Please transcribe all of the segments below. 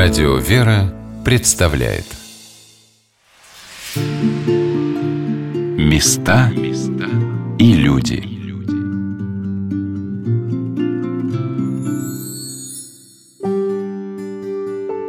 Радио «Вера» представляет. Места и люди.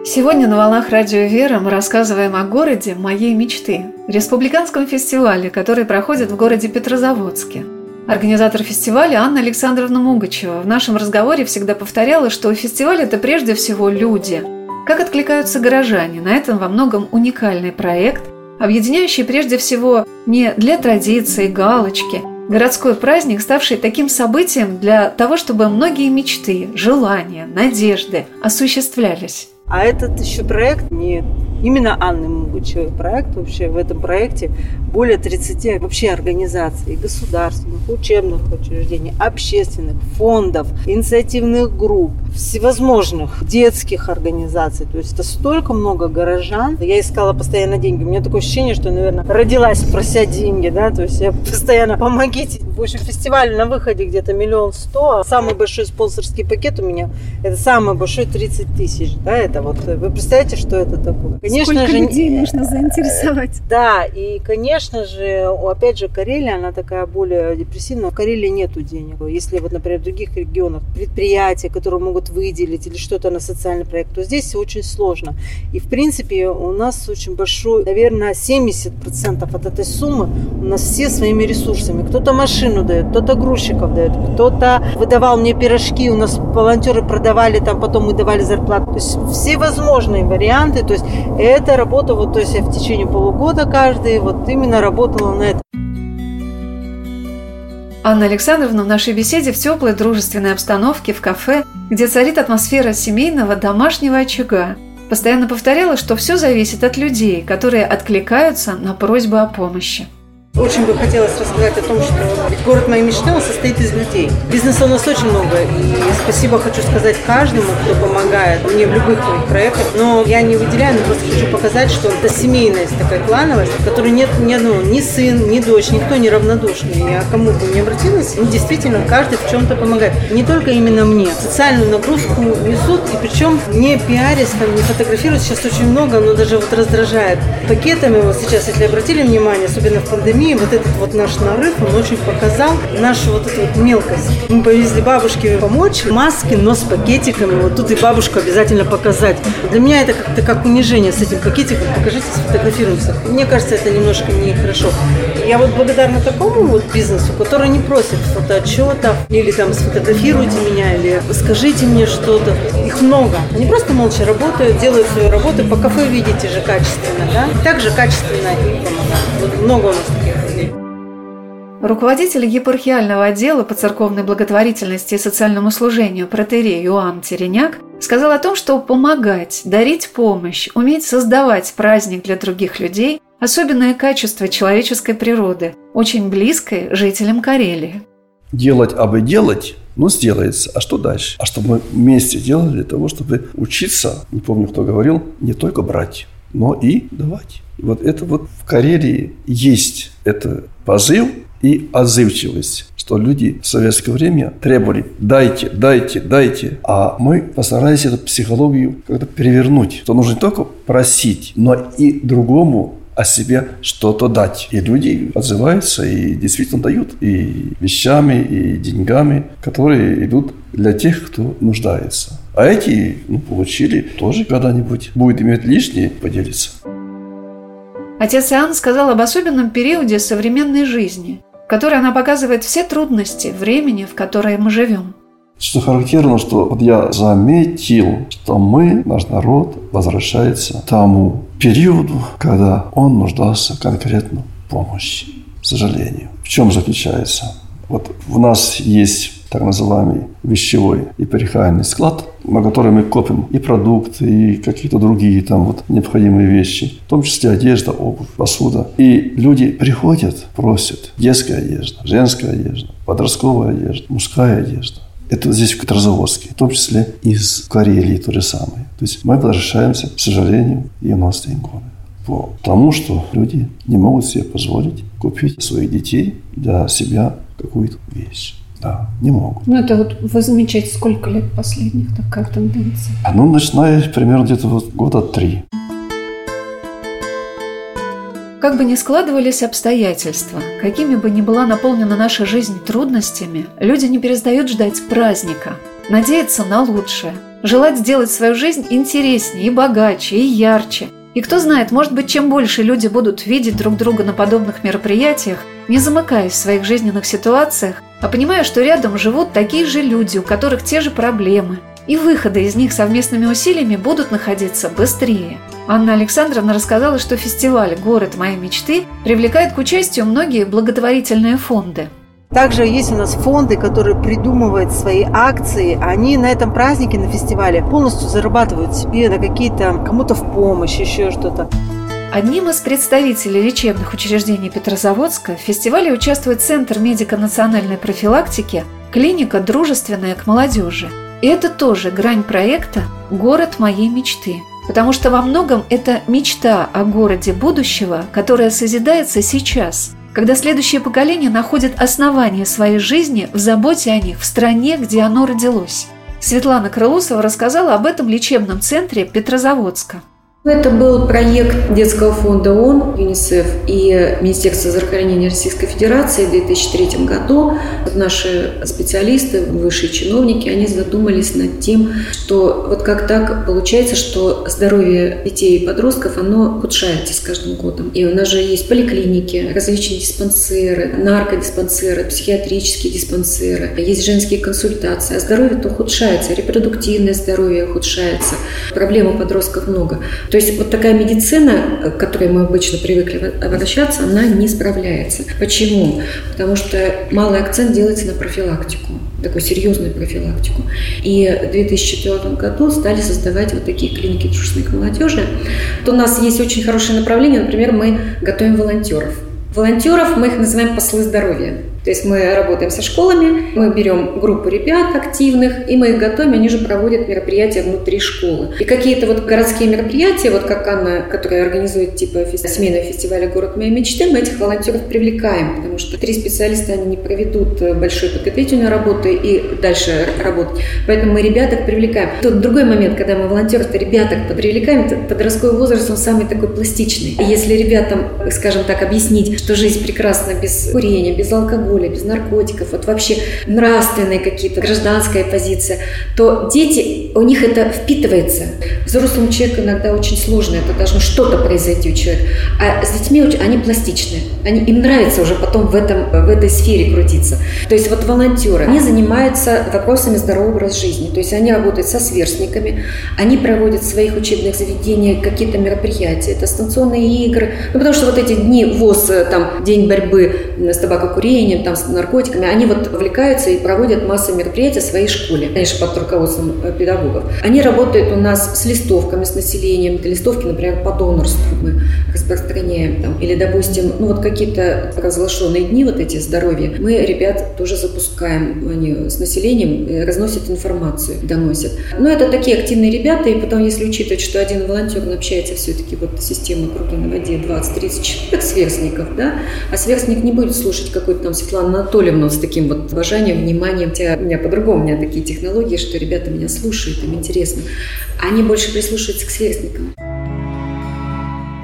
Сегодня на «Волнах Радио «Вера» мы рассказываем о городе моей мечты – республиканском фестивале, который проходит в городе Петрозаводске – Организатор фестиваля Анна Александровна Мугачева в нашем разговоре всегда повторяла, что фестиваль – это прежде всего люди. Как откликаются горожане? На этом во многом уникальный проект, объединяющий прежде всего не для традиции, галочки, городской праздник, ставший таким событием для того, чтобы многие мечты, желания, надежды осуществлялись. А этот еще проект не именно Анны Мугачевой проект. Вообще в этом проекте более 30 вообще организаций, государственных, учебных учреждений, общественных, фондов, инициативных групп, всевозможных детских организаций. То есть это столько много горожан. Я искала постоянно деньги. У меня такое ощущение, что, наверное, родилась прося деньги, да, то есть я постоянно помогите. В общем, фестиваль на выходе где-то миллион сто. Самый большой спонсорский пакет у меня, это самый большой 30 тысяч, да, это вот, вы представляете, что это такое? Конечно Сколько же, людей нужно заинтересовать? Да, и, конечно же, опять же, Карелия, она такая более депрессивная. В Карелии нету денег. Если вот, например, в других регионах предприятия, которые могут выделить или что-то на социальный проект, то здесь очень сложно. И, в принципе, у нас очень большой, наверное, 70% от этой суммы у нас все своими ресурсами. Кто-то машину дает, кто-то грузчиков дает, кто-то выдавал мне пирожки, у нас волонтеры продавали, там потом мы давали зарплату. То есть все возможные варианты. То есть это работа, вот, то есть я в течение полугода каждый вот именно работала на это. Анна Александровна в нашей беседе в теплой дружественной обстановке в кафе, где царит атмосфера семейного домашнего очага, постоянно повторяла, что все зависит от людей, которые откликаются на просьбу о помощи. Очень бы хотелось рассказать о том, что город моей мечты, он состоит из людей. Бизнеса у нас очень много, и спасибо хочу сказать каждому, кто помогает мне в любых моих проектах. Но я не выделяю, но просто хочу показать, что это семейность, такая клановость, в которой нет ни одного, ни сын, ни дочь, никто не равнодушный. Я кому бы не обратилась, ну, действительно, каждый в чем-то помогает. Не только именно мне. Социальную нагрузку несут, и причем не пиарясь, там, не фотографируют сейчас очень много, но даже вот раздражает. Пакетами вот сейчас, если обратили внимание, особенно в пандемии, пандемии вот этот вот наш нарыв, он очень показал нашу вот эту вот мелкость. Мы повезли бабушке помочь, маски, но с пакетиками. Вот тут и бабушку обязательно показать. Для меня это как-то как унижение с этим пакетиком. Покажите, сфотографируемся. Мне кажется, это немножко нехорошо. Я вот благодарна такому вот бизнесу, который не просит фотоотчетов, или там сфотографируйте меня, или скажите мне что-то. Их много. Они просто молча работают, делают свою работу. По кафе видите же качественно, да? Также качественно им помогают. Вот много у нас таких Руководитель епархиального отдела по церковной благотворительности и социальному служению протерей Иоанн Тереняк сказал о том, что помогать, дарить помощь, уметь создавать праздник для других людей – особенное качество человеческой природы, очень близкое жителям Карелии. Делать, абы делать, ну, сделается. А что дальше? А чтобы мы вместе делали для того, чтобы учиться, не помню, кто говорил, не только брать, но и давать. Вот это вот в Карелии есть это позыв и отзывчивость, что люди в советское время требовали «дайте, дайте, дайте», а мы постарались эту психологию как-то перевернуть, что нужно не только просить, но и другому о себе что-то дать. И люди отзываются и действительно дают и вещами, и деньгами, которые идут для тех, кто нуждается. А эти ну, получили тоже когда-нибудь будет иметь лишнее поделиться. Отец Иоанн сказал об особенном периоде современной жизни, которой она показывает все трудности времени, в которое мы живем. Что характерно, что вот я заметил, что мы, наш народ, возвращается к тому периоду, когда он нуждался конкретно в помощи. К сожалению. В чем заключается? Вот в нас есть так называемый вещевой и перехайный склад, на который мы копим и продукты, и какие-то другие там вот необходимые вещи, в том числе одежда, обувь, посуда. И люди приходят, просят детская одежда, женская одежда, подростковая одежда, мужская одежда. Это здесь в Петрозаводске, в том числе из Карелии то же самое. То есть мы возвращаемся, к сожалению, в 90-е годы по тому, что люди не могут себе позволить купить своих детей для себя какую-то вещь. Да, не могут. Ну, это вот вы замечаете, сколько лет последних такая тенденция? А ну, начиная примерно где-то вот года три. Как бы ни складывались обстоятельства, какими бы ни была наполнена наша жизнь трудностями, люди не перестают ждать праздника, надеяться на лучшее, желать сделать свою жизнь интереснее и богаче, и ярче. И кто знает, может быть, чем больше люди будут видеть друг друга на подобных мероприятиях, не замыкаясь в своих жизненных ситуациях, а понимая, что рядом живут такие же люди, у которых те же проблемы, и выходы из них совместными усилиями будут находиться быстрее. Анна Александровна рассказала, что фестиваль «Город моей мечты» привлекает к участию многие благотворительные фонды. Также есть у нас фонды, которые придумывают свои акции. Они на этом празднике, на фестивале полностью зарабатывают себе на какие-то, кому-то в помощь, еще что-то. Одним из представителей лечебных учреждений Петрозаводска в фестивале участвует Центр медико-национальной профилактики, клиника «Дружественная к молодежи». И это тоже грань проекта «Город моей мечты», Потому что во многом это мечта о городе будущего, которая созидается сейчас, когда следующее поколение находит основание своей жизни в заботе о них в стране, где оно родилось. Светлана Крылусова рассказала об этом лечебном центре Петрозаводска. Это был проект детского фонда ООН, ЮНИСЕФ и Министерства здравоохранения Российской Федерации в 2003 году. Наши специалисты, высшие чиновники, они задумались над тем, что вот как так получается, что здоровье детей и подростков, оно ухудшается с каждым годом. И у нас же есть поликлиники, различные диспансеры, наркодиспансеры, психиатрические диспансеры, есть женские консультации, а здоровье-то ухудшается, репродуктивное здоровье ухудшается, проблем у подростков много. То есть вот такая медицина, к которой мы обычно привыкли обращаться, она не справляется. Почему? Потому что малый акцент делается на профилактику такую серьезную профилактику. И в 2004 году стали создавать вот такие клиники дружественной молодежи. Вот у нас есть очень хорошее направление, например, мы готовим волонтеров. Волонтеров мы их называем послы здоровья. То есть мы работаем со школами, мы берем группу ребят активных, и мы их готовим, они же проводят мероприятия внутри школы. И какие-то вот городские мероприятия, вот как Анна, которая организует типа семейного фестиваля «Город моей мечты», мы этих волонтеров привлекаем, потому что три специалиста, они не проведут э, большой подготовительной работы и дальше работать. Поэтому мы ребяток привлекаем. Тут другой момент, когда мы волонтеров-то ребяток привлекаем, подростковый возраст, он самый такой пластичный. И если ребятам, скажем так, объяснить, что жизнь прекрасна без курения, без алкоголя, алкоголя, без наркотиков, вот вообще нравственные какие-то, гражданская позиция, то дети, у них это впитывается. Взрослому человеку иногда очень сложно, это должно что-то произойти у человека. А с детьми они пластичные, они, им нравится уже потом в, этом, в этой сфере крутиться. То есть вот волонтеры, они занимаются вопросами здорового образа жизни, то есть они работают со сверстниками, они проводят в своих учебных заведениях какие-то мероприятия, это станционные игры, ну потому что вот эти дни ВОЗ, там, день борьбы с табакокурением, там, с наркотиками, они вот увлекаются и проводят массу мероприятий в своей школе, конечно, под руководством э, педагогов. Они работают у нас с листовками, с населением. Это листовки, например, по донорству мы распространяем. Там, или, допустим, ну вот какие-то разглашенные дни, вот эти здоровья, мы ребят тоже запускаем. Они с населением э, разносят информацию, доносят. Но это такие активные ребята, и потом, если учитывать, что один волонтер общается все-таки вот система крутой на воде 20-30 человек сверстников, да, а сверстник не будет слушать какой-то там Светлана Анатольевна с таким вот уважением, вниманием. Хотя у меня по-другому, у меня такие технологии, что ребята меня слушают, им интересно. Они больше прислушиваются к сверстникам.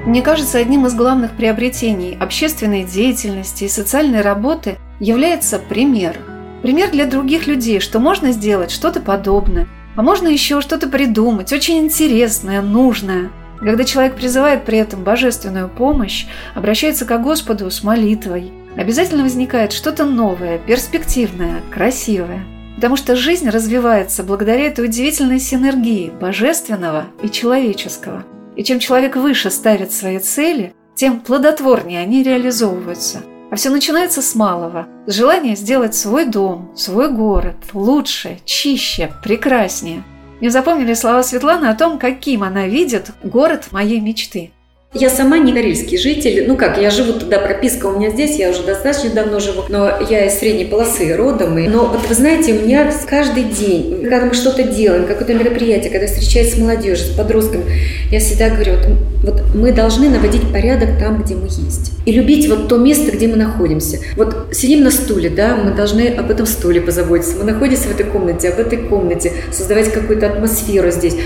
Мне кажется, одним из главных приобретений общественной деятельности и социальной работы является пример. Пример для других людей, что можно сделать что-то подобное, а можно еще что-то придумать, очень интересное, нужное. Когда человек призывает при этом божественную помощь, обращается к Господу с молитвой – обязательно возникает что-то новое, перспективное, красивое. Потому что жизнь развивается благодаря этой удивительной синергии божественного и человеческого. И чем человек выше ставит свои цели, тем плодотворнее они реализовываются. А все начинается с малого, с желания сделать свой дом, свой город лучше, чище, прекраснее. Мне запомнили слова Светланы о том, каким она видит город моей мечты – я сама не карельский житель. Ну как, я живу туда, прописка у меня здесь, я уже достаточно давно живу, но я из средней полосы родом. И... Но вот вы знаете, у меня каждый день, когда мы что-то делаем, какое-то мероприятие, когда встречаюсь с молодежью, с подростками, я всегда говорю, вот, вот мы должны наводить порядок там, где мы есть. и любить вот то место, где мы находимся. Вот сидим на стуле, да, мы должны об этом стуле позаботиться. Мы находимся в этой комнате, об этой комнате, создавать какую-то атмосферу здесь.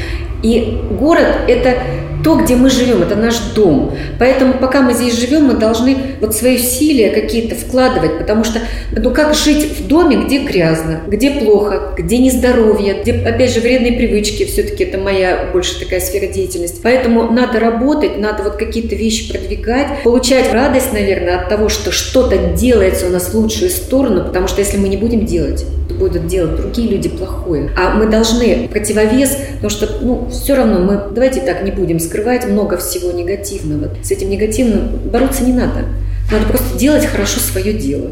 И город – это то, где мы живем, это наш дом. Поэтому пока мы здесь живем, мы должны вот свои усилия какие-то вкладывать, потому что ну как жить в доме, где грязно, где плохо, где нездоровье, где, опять же, вредные привычки, все-таки это моя больше такая сфера деятельности. Поэтому надо работать, надо вот какие-то вещи продвигать, получать радость, наверное, от того, что что-то делается у нас в лучшую сторону, потому что если мы не будем делать, то будут делать другие люди плохое. А мы должны противовес, потому что, ну, все равно мы, давайте так, не будем скрывать много всего негативного. С этим негативным бороться не надо. Надо просто делать хорошо свое дело.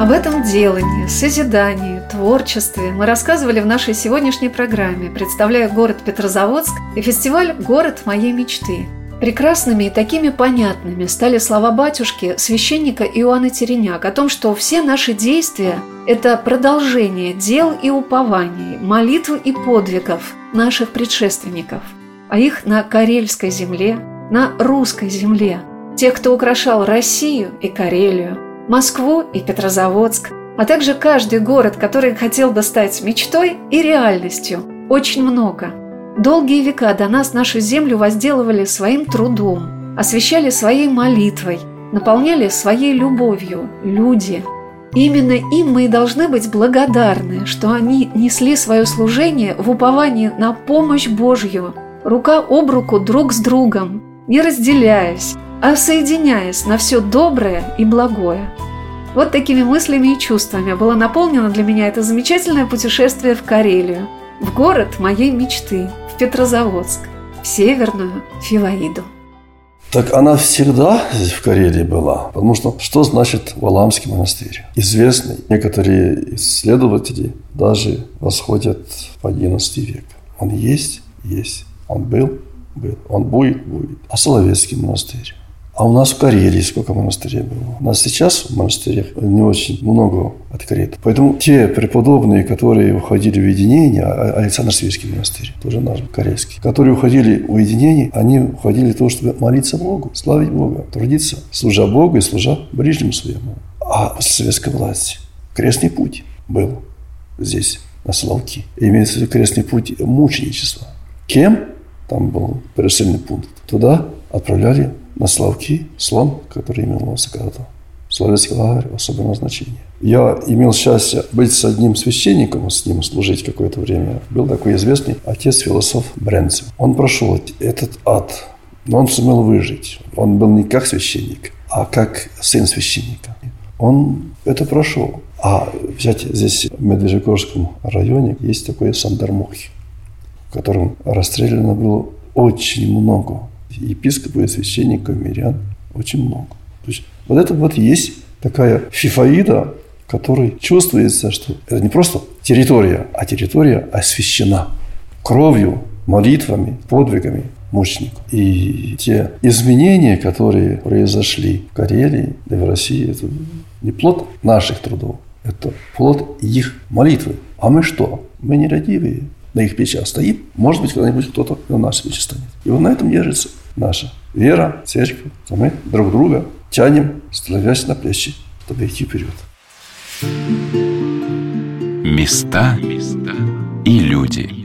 Об этом делании, созидании, творчестве мы рассказывали в нашей сегодняшней программе, представляя город Петрозаводск и фестиваль «Город моей мечты». Прекрасными и такими понятными стали слова батюшки, священника Иоанна Тереняк, о том, что все наши действия – это продолжение дел и упований, молитв и подвигов наших предшественников – а их на Карельской земле, на русской земле, тех, кто украшал Россию и Карелию, Москву и Петрозаводск, а также каждый город, который хотел бы стать мечтой и реальностью. Очень много. Долгие века до нас нашу землю возделывали своим трудом, освещали своей молитвой, наполняли своей любовью люди. Именно им мы и должны быть благодарны, что они несли свое служение в уповании на помощь Божью – рука об руку друг с другом, не разделяясь, а соединяясь на все доброе и благое. Вот такими мыслями и чувствами было наполнено для меня это замечательное путешествие в Карелию, в город моей мечты, в Петрозаводск, в Северную Филаиду. Так она всегда здесь в Карелии была. Потому что что значит Валамский монастырь? Известный. Некоторые исследователи даже восходят в XI век. Он есть? Есть. Он был, был. Он будет, будет. А Соловецкий монастырь. А у нас в Карелии сколько монастырей было? У нас сейчас в монастырях не очень много открыто. Поэтому те преподобные, которые уходили в единение, а, а Александр Свирский монастырь, тоже наш корейский, которые уходили в единение, они уходили того, чтобы молиться Богу, славить Бога, трудиться, служа Богу и служа ближнему своему. А после советской власти крестный путь был здесь, на Соловки. Имеется в виду крестный путь мученичества. Кем? Там был пересыльный пункт. Туда отправляли на Славки слон, который именовался когда-то. Словецкий лагерь особенного значения. Я имел счастье быть с одним священником, с ним служить какое-то время. Был такой известный отец-философ Бренцев. Он прошел этот ад, но он сумел выжить. Он был не как священник, а как сын священника. Он это прошел. А взять здесь в Медвежьегорском районе есть такой Сандармохи в котором расстреляно было очень много епископов и священников, мирян, очень много. То есть вот это вот есть такая фифаида, которой чувствуется, что это не просто территория, а территория освящена кровью, молитвами, подвигами мучеников. И те изменения, которые произошли в Карелии, да и в России, это не плод наших трудов, это плод их молитвы. А мы что? Мы нерадивые на их плечах стоим, может быть, когда-нибудь кто-то на наши плечи станет. И вот на этом держится наша вера, церковь. А мы друг друга тянем, становясь на плечи, чтобы идти вперед. Места и люди.